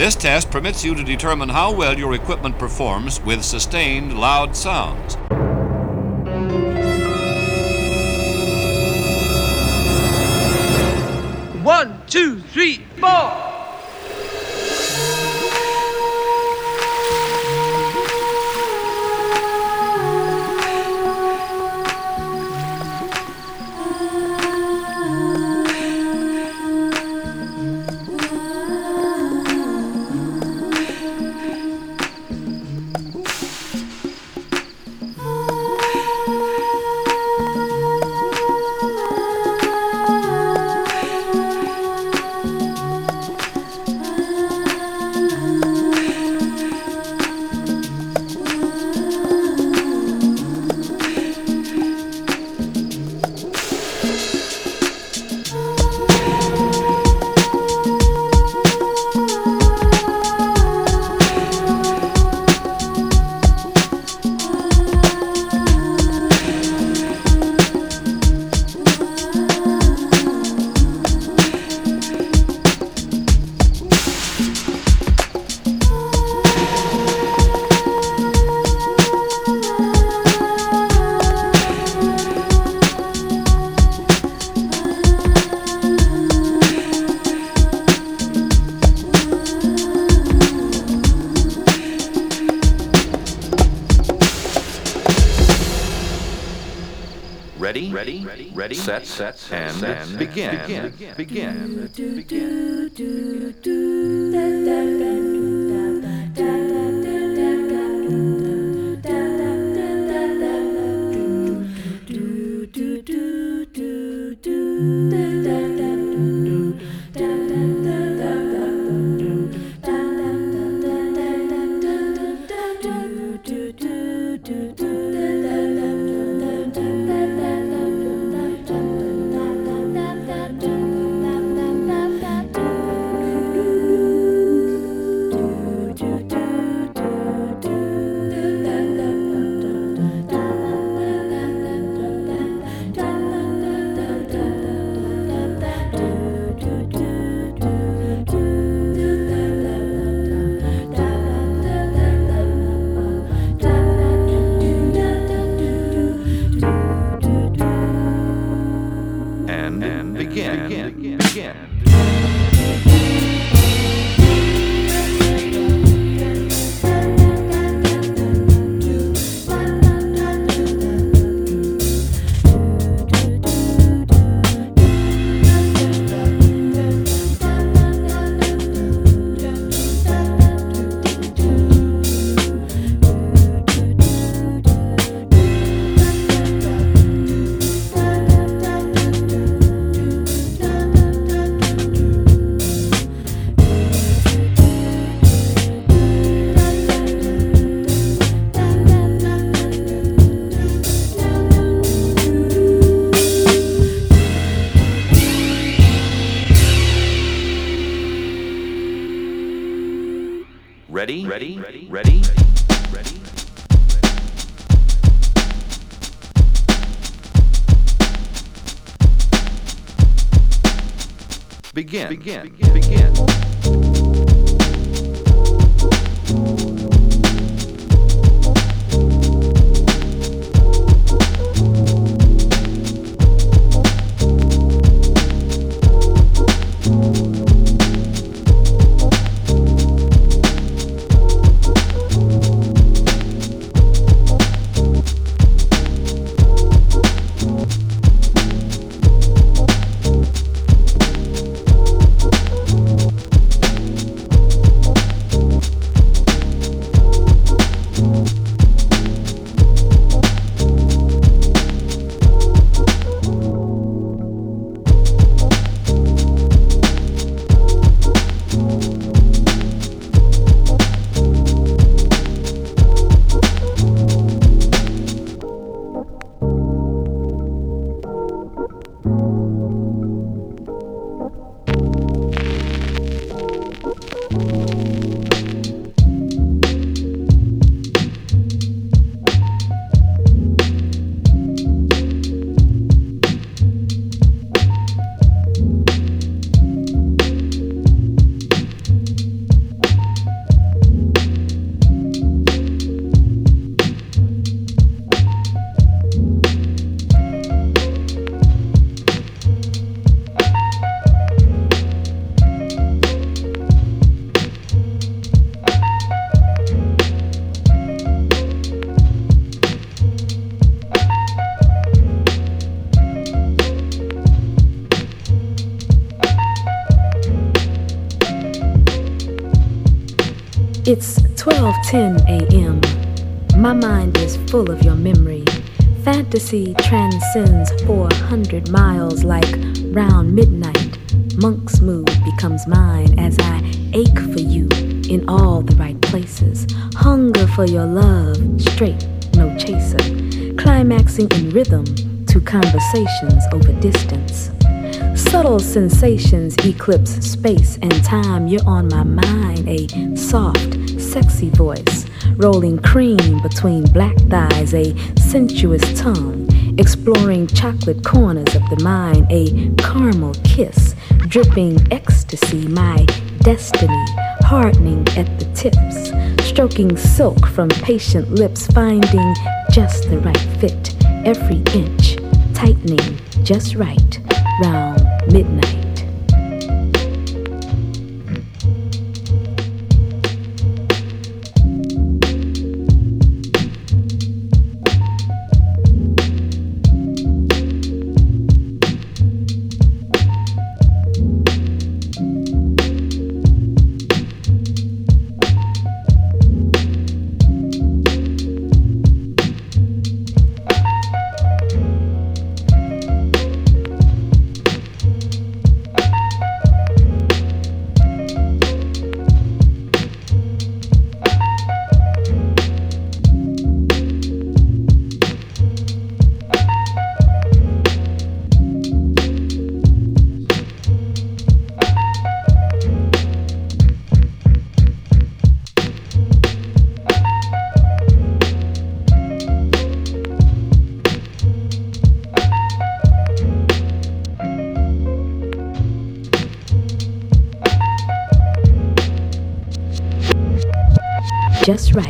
This test permits you to determine how well your equipment performs with sustained loud sounds. One, two, three, four. Ready, set, set, and, and begin, begin, begin, begin. Begin, It's 12:10 a.m. My mind is full of your memory. Fantasy transcends 400 miles like round midnight. Monk's mood becomes mine as I ache for you in all the right places. Hunger for your love, straight, no chaser. Climaxing in rhythm to conversations over distance. Subtle sensations eclipse space and time. You're on my mind, a soft, sexy voice, rolling cream between black thighs, a sensuous tongue, exploring chocolate corners of the mind, a caramel kiss, dripping ecstasy, my destiny, hardening at the tips, stroking silk from patient lips, finding just the right fit, every inch, tightening just right, round midnight. Just right,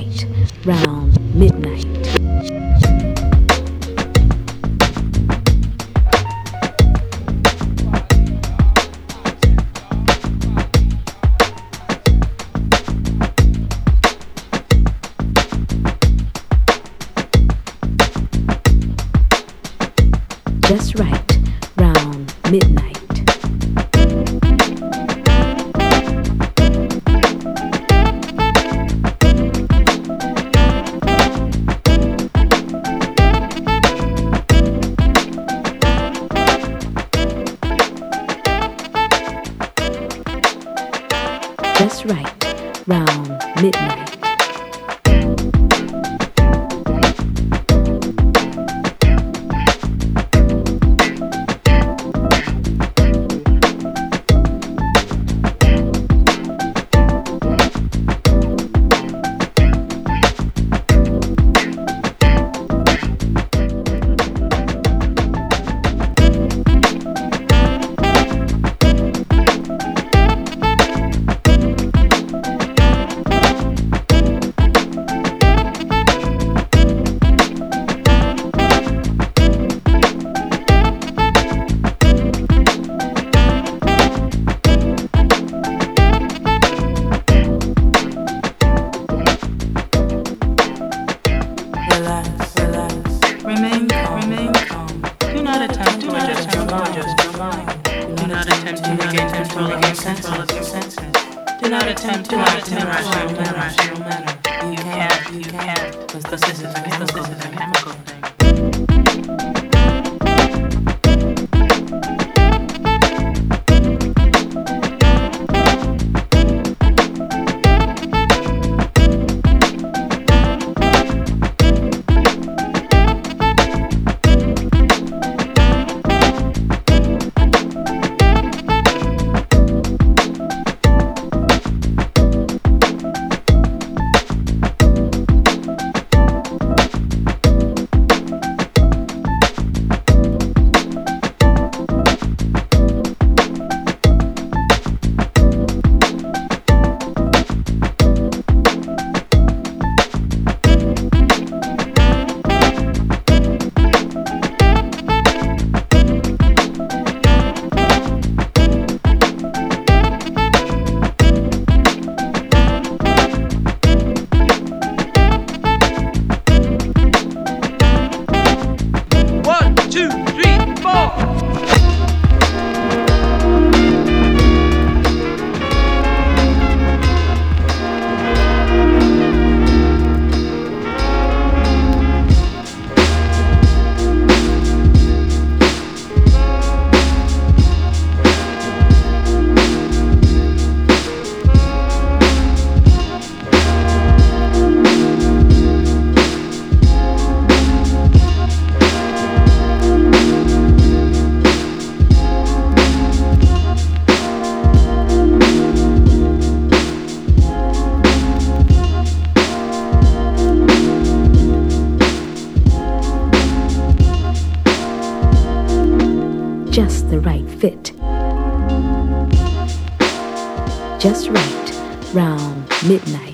just the right fit. Just right, round midnight.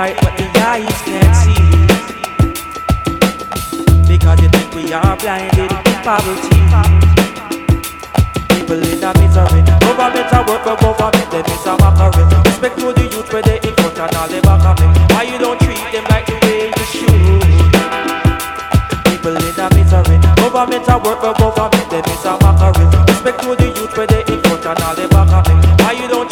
fight what the eyes can't see. Because you think we are blinded by poverty. People in a misery. Government a work for government, them is a mockery. Respect to the youth where they in front and all they back of. Why you don't treat them like the way you should? People in a misery. Government a work for government, them is a mockery. Respect to the youth where they in front and all they back of. Why you don't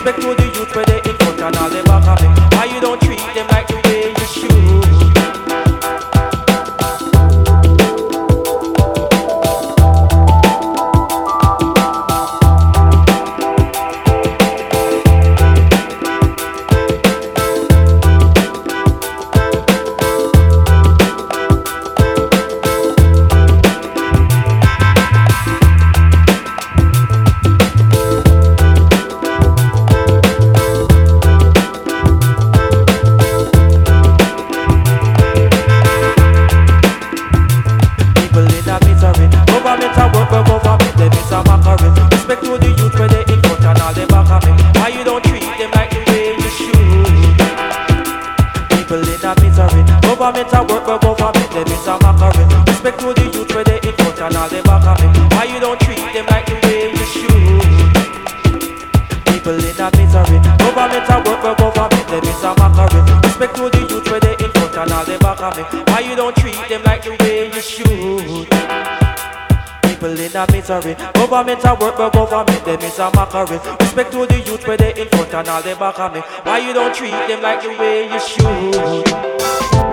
Respect to the youth where they in front and all them It's a work, but government them is a mockery. Respect to the youth where they in front and all they back of me. Why you don't treat them like the way you should?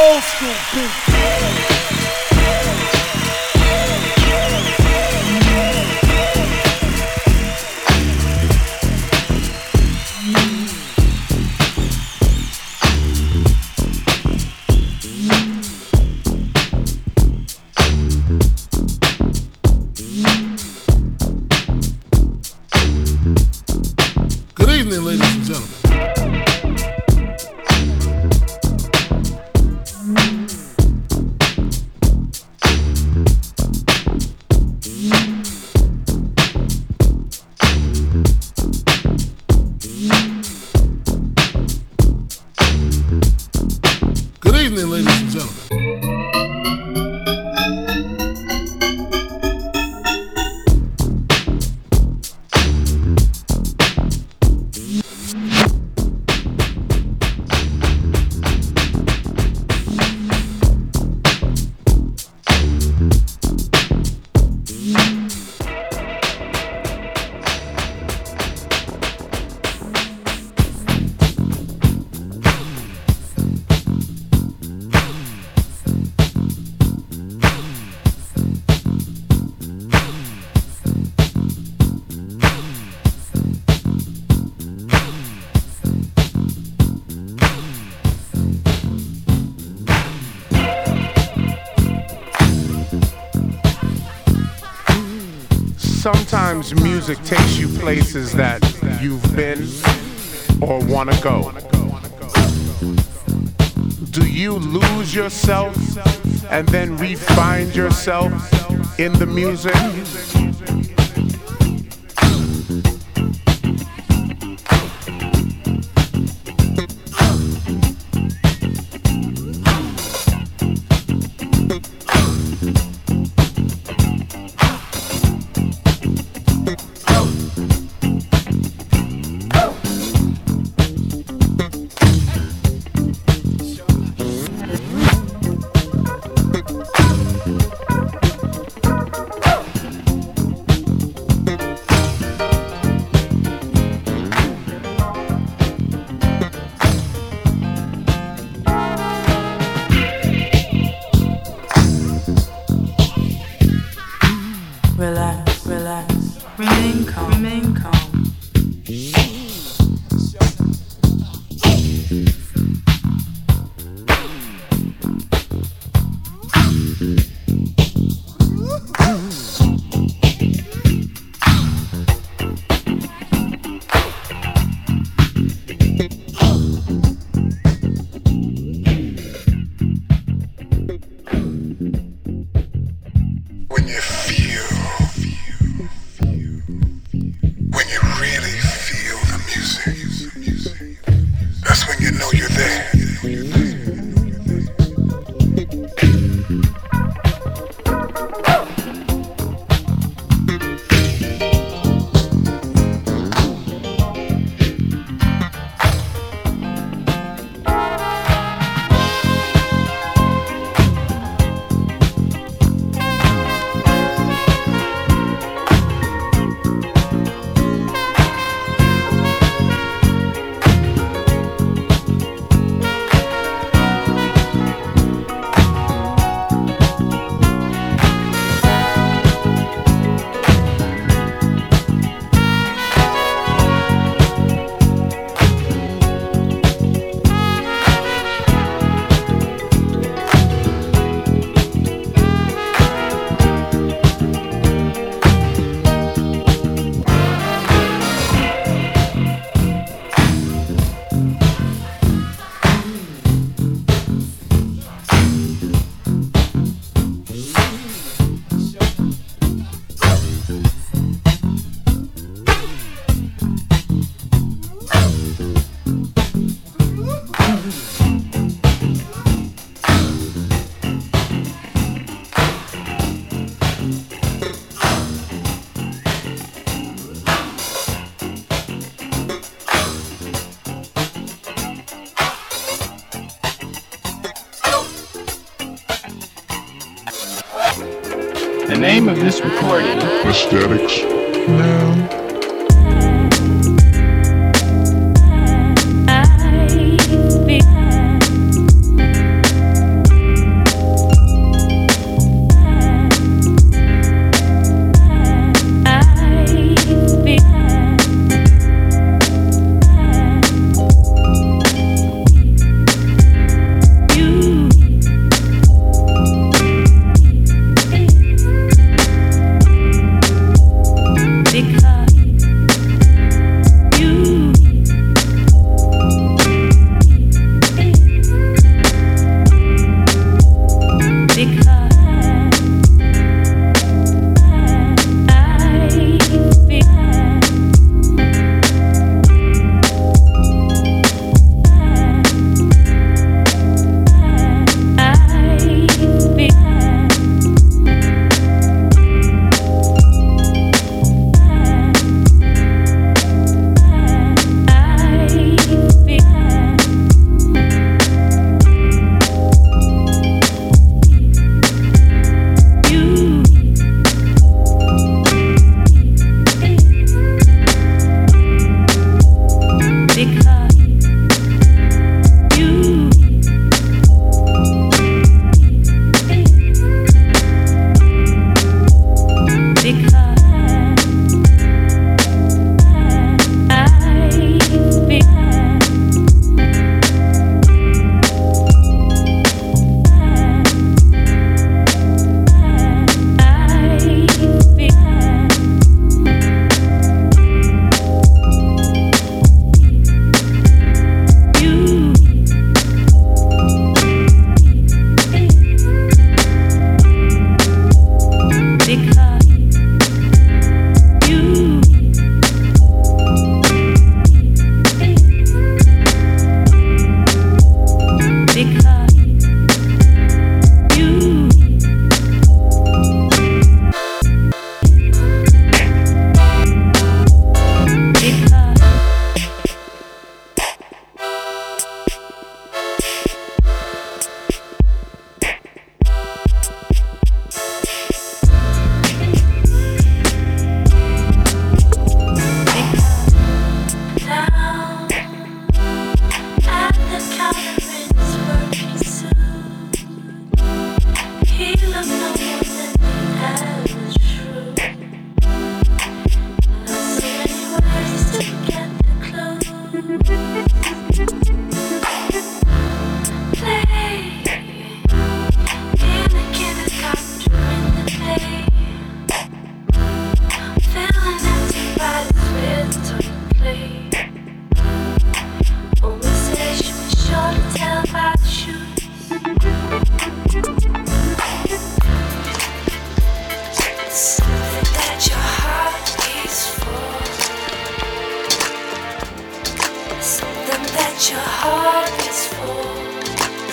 old school big sometimes music takes you places that you've been or want to go. Do you lose yourself and then re-find yourself in the music? Aesthetics.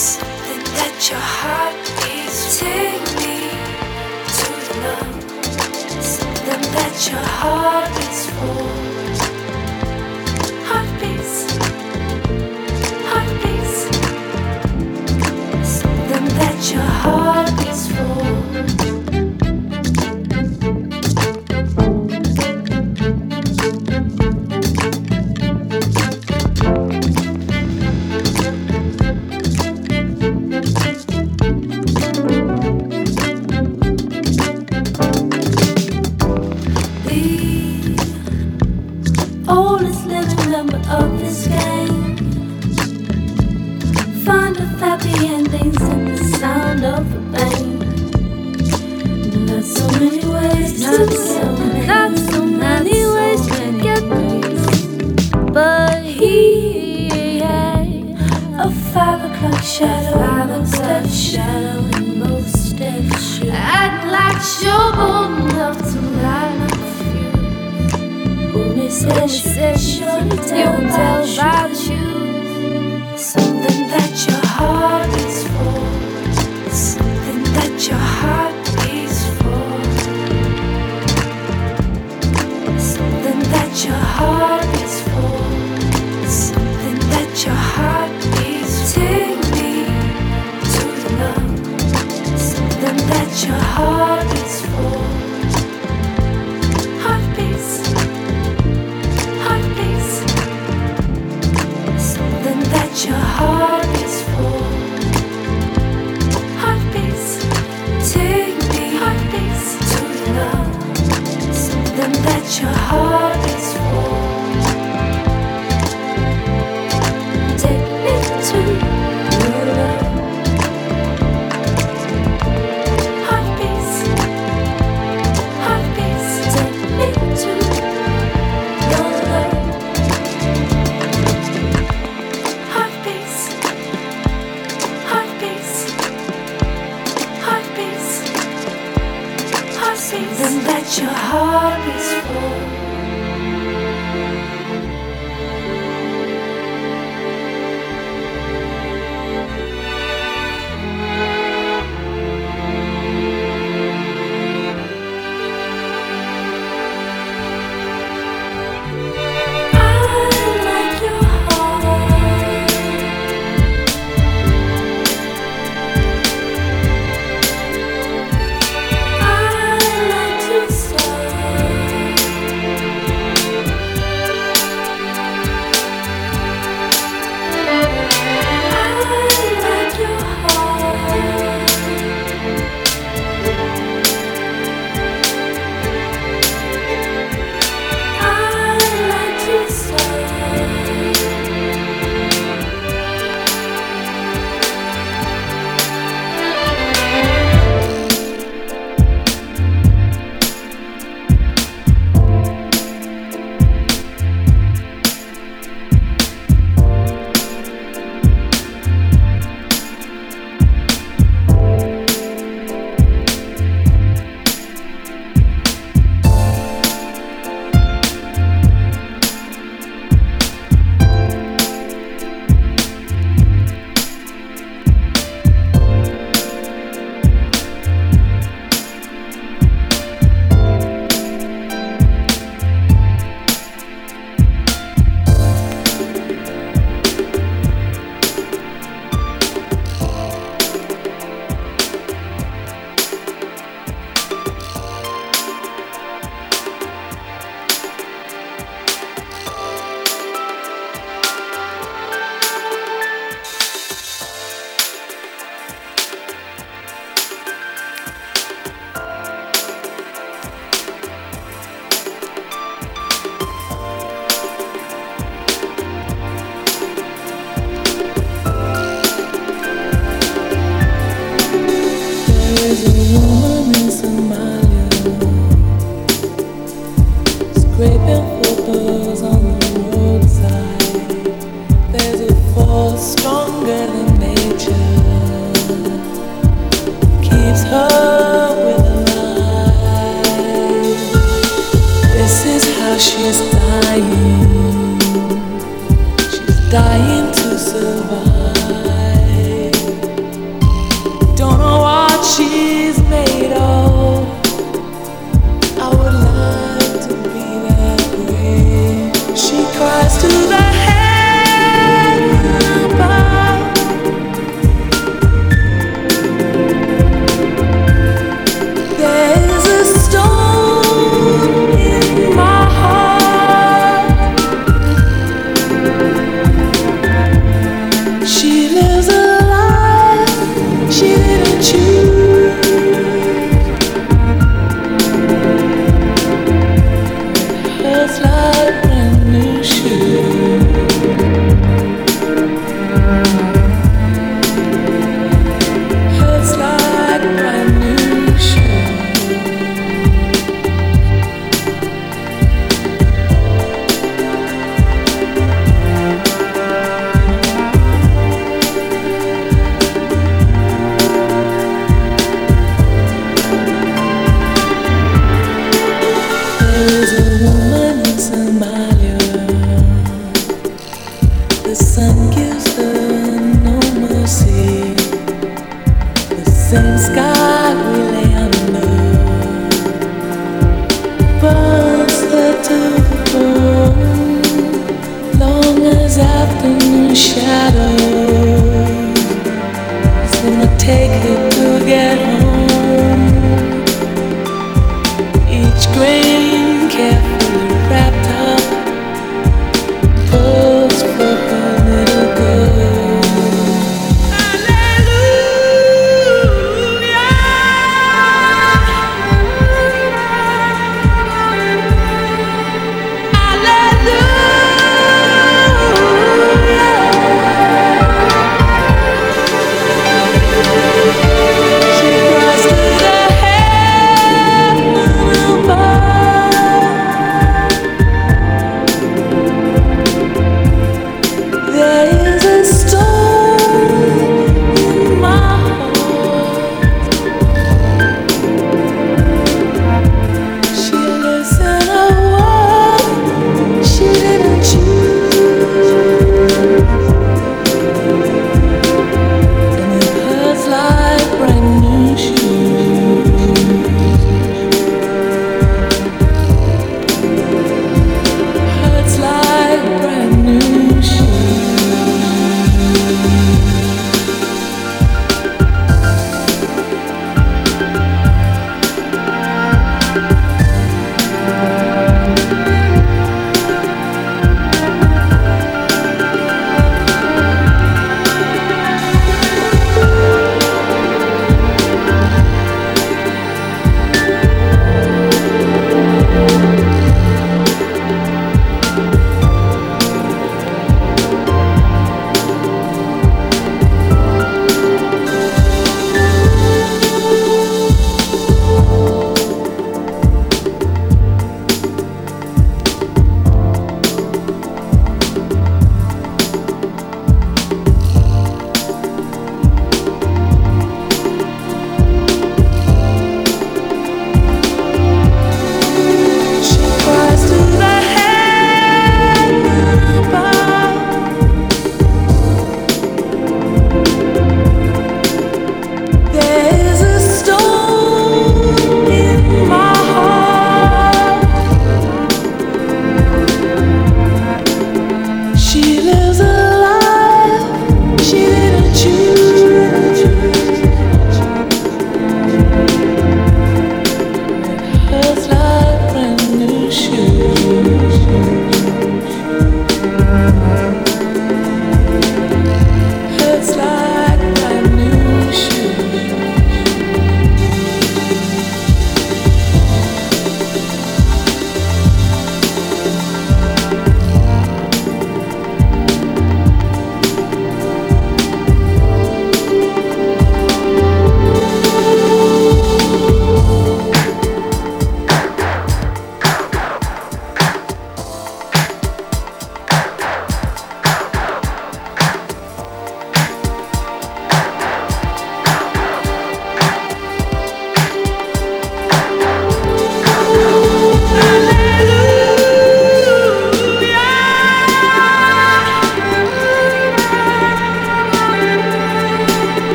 dance and let your heartbeat take me to the Something that your heartbeats fall. Heartbeats, heartbeats. Your.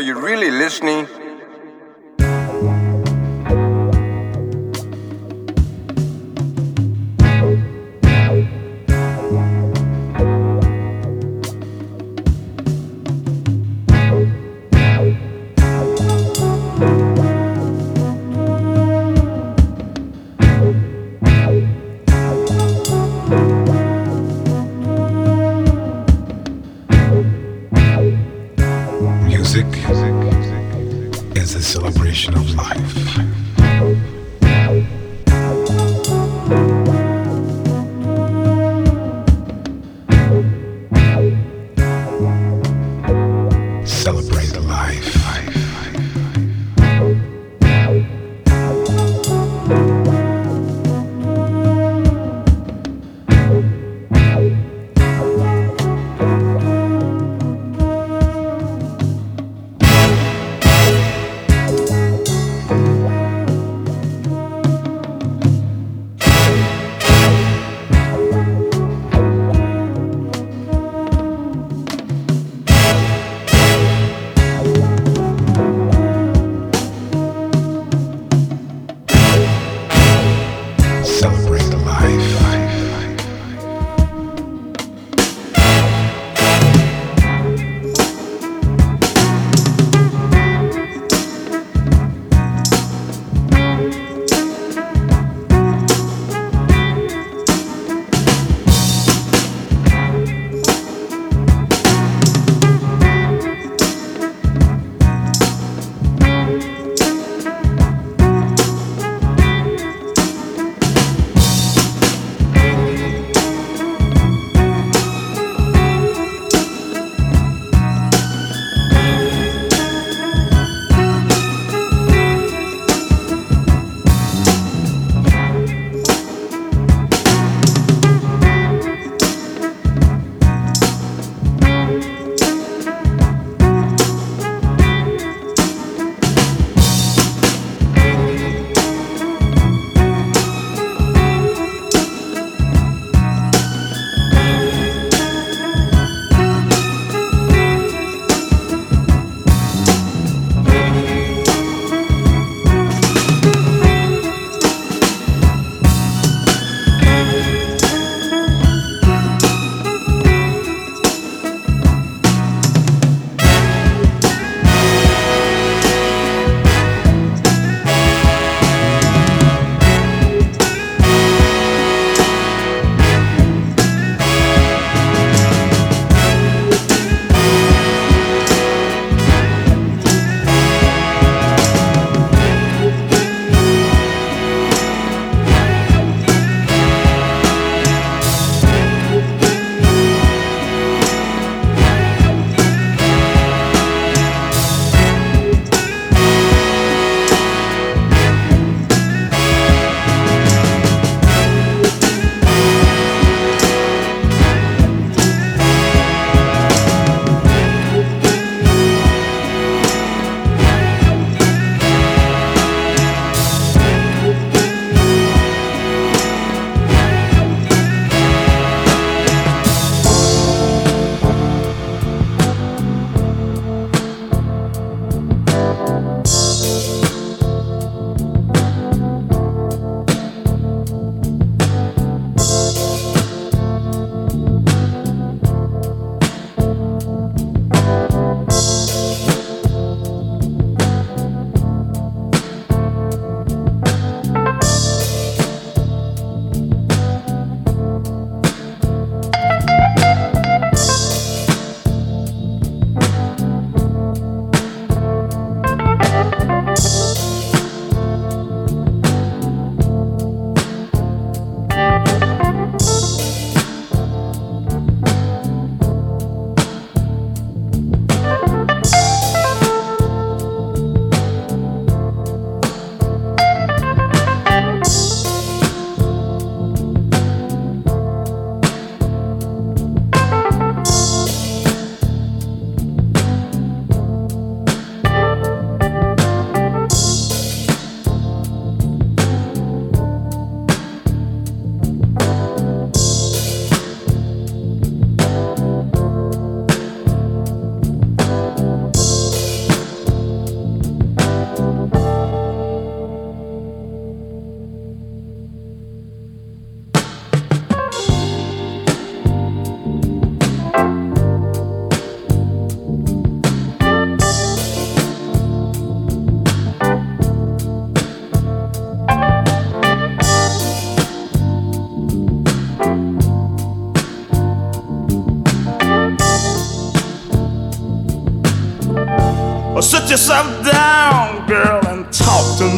Are you really listening?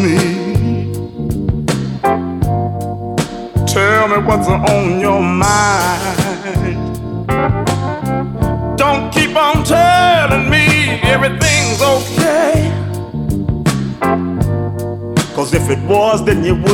Me. Tell me what's on your mind. Don't keep on telling me everything's okay. Cause if it was, then you wouldn't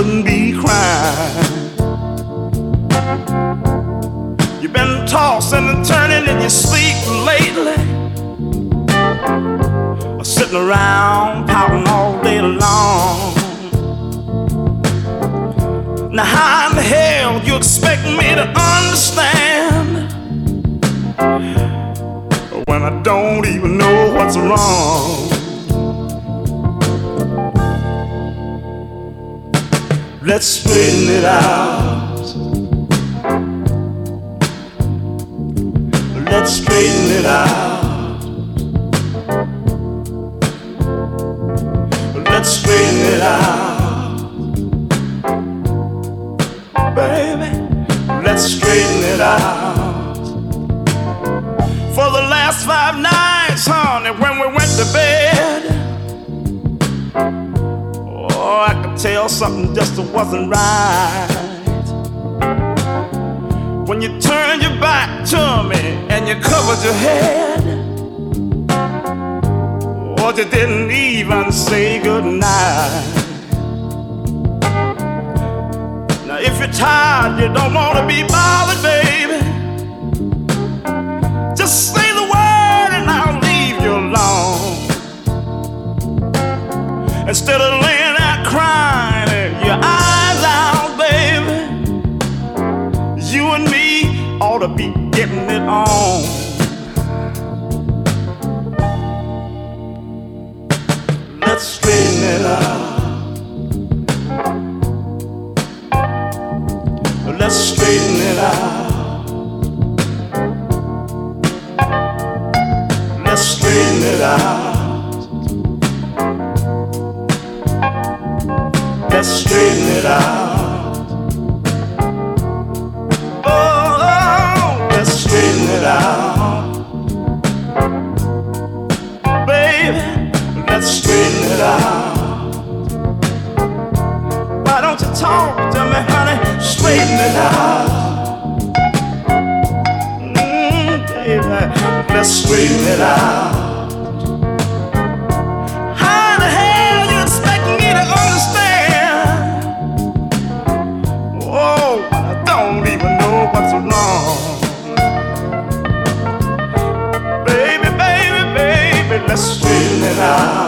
Baby, let's straighten it out. For the last five nights, honey, when we went to bed. Oh, I could tell something just wasn't right. When you turned your back to me and you covered your head. Or you didn't even say goodnight. Now, if you're tired, you don't want to be bothered, baby. Just say the word and I'll leave you alone. Instead of laying out crying and your eyes out, baby, you and me ought to be getting it on. Out. Let's straighten it out. Let's straighten it out. Oh, oh, let's straighten it out. Baby, let's straighten it out. Why don't you talk to me, honey? Straighten it out. Let's straighten it out. How the hell you expect me to understand? Oh, I don't even know what's wrong. Baby, baby, baby, let's straighten it out.